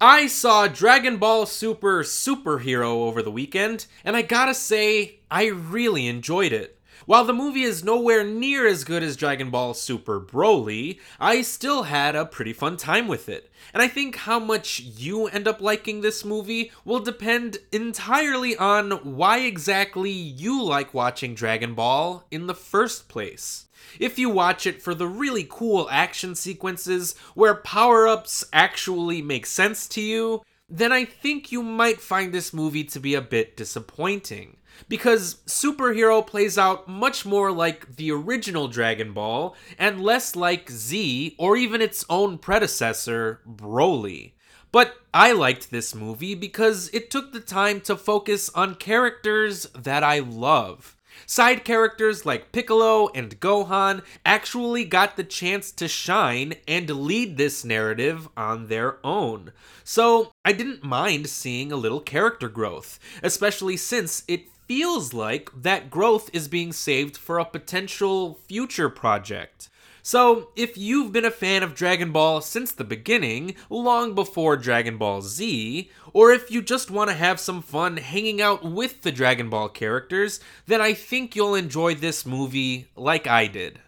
I saw Dragon Ball Super Superhero over the weekend, and I gotta say, I really enjoyed it. While the movie is nowhere near as good as Dragon Ball Super Broly, I still had a pretty fun time with it. And I think how much you end up liking this movie will depend entirely on why exactly you like watching Dragon Ball in the first place. If you watch it for the really cool action sequences where power ups actually make sense to you, then I think you might find this movie to be a bit disappointing because Superhero plays out much more like the original Dragon Ball and less like Z or even its own predecessor, Broly. But I liked this movie because it took the time to focus on characters that I love. Side characters like Piccolo and Gohan actually got the chance to shine and lead this narrative on their own. So I didn't mind seeing a little character growth, especially since it feels like that growth is being saved for a potential future project. So, if you've been a fan of Dragon Ball since the beginning, long before Dragon Ball Z, or if you just want to have some fun hanging out with the Dragon Ball characters, then I think you'll enjoy this movie like I did.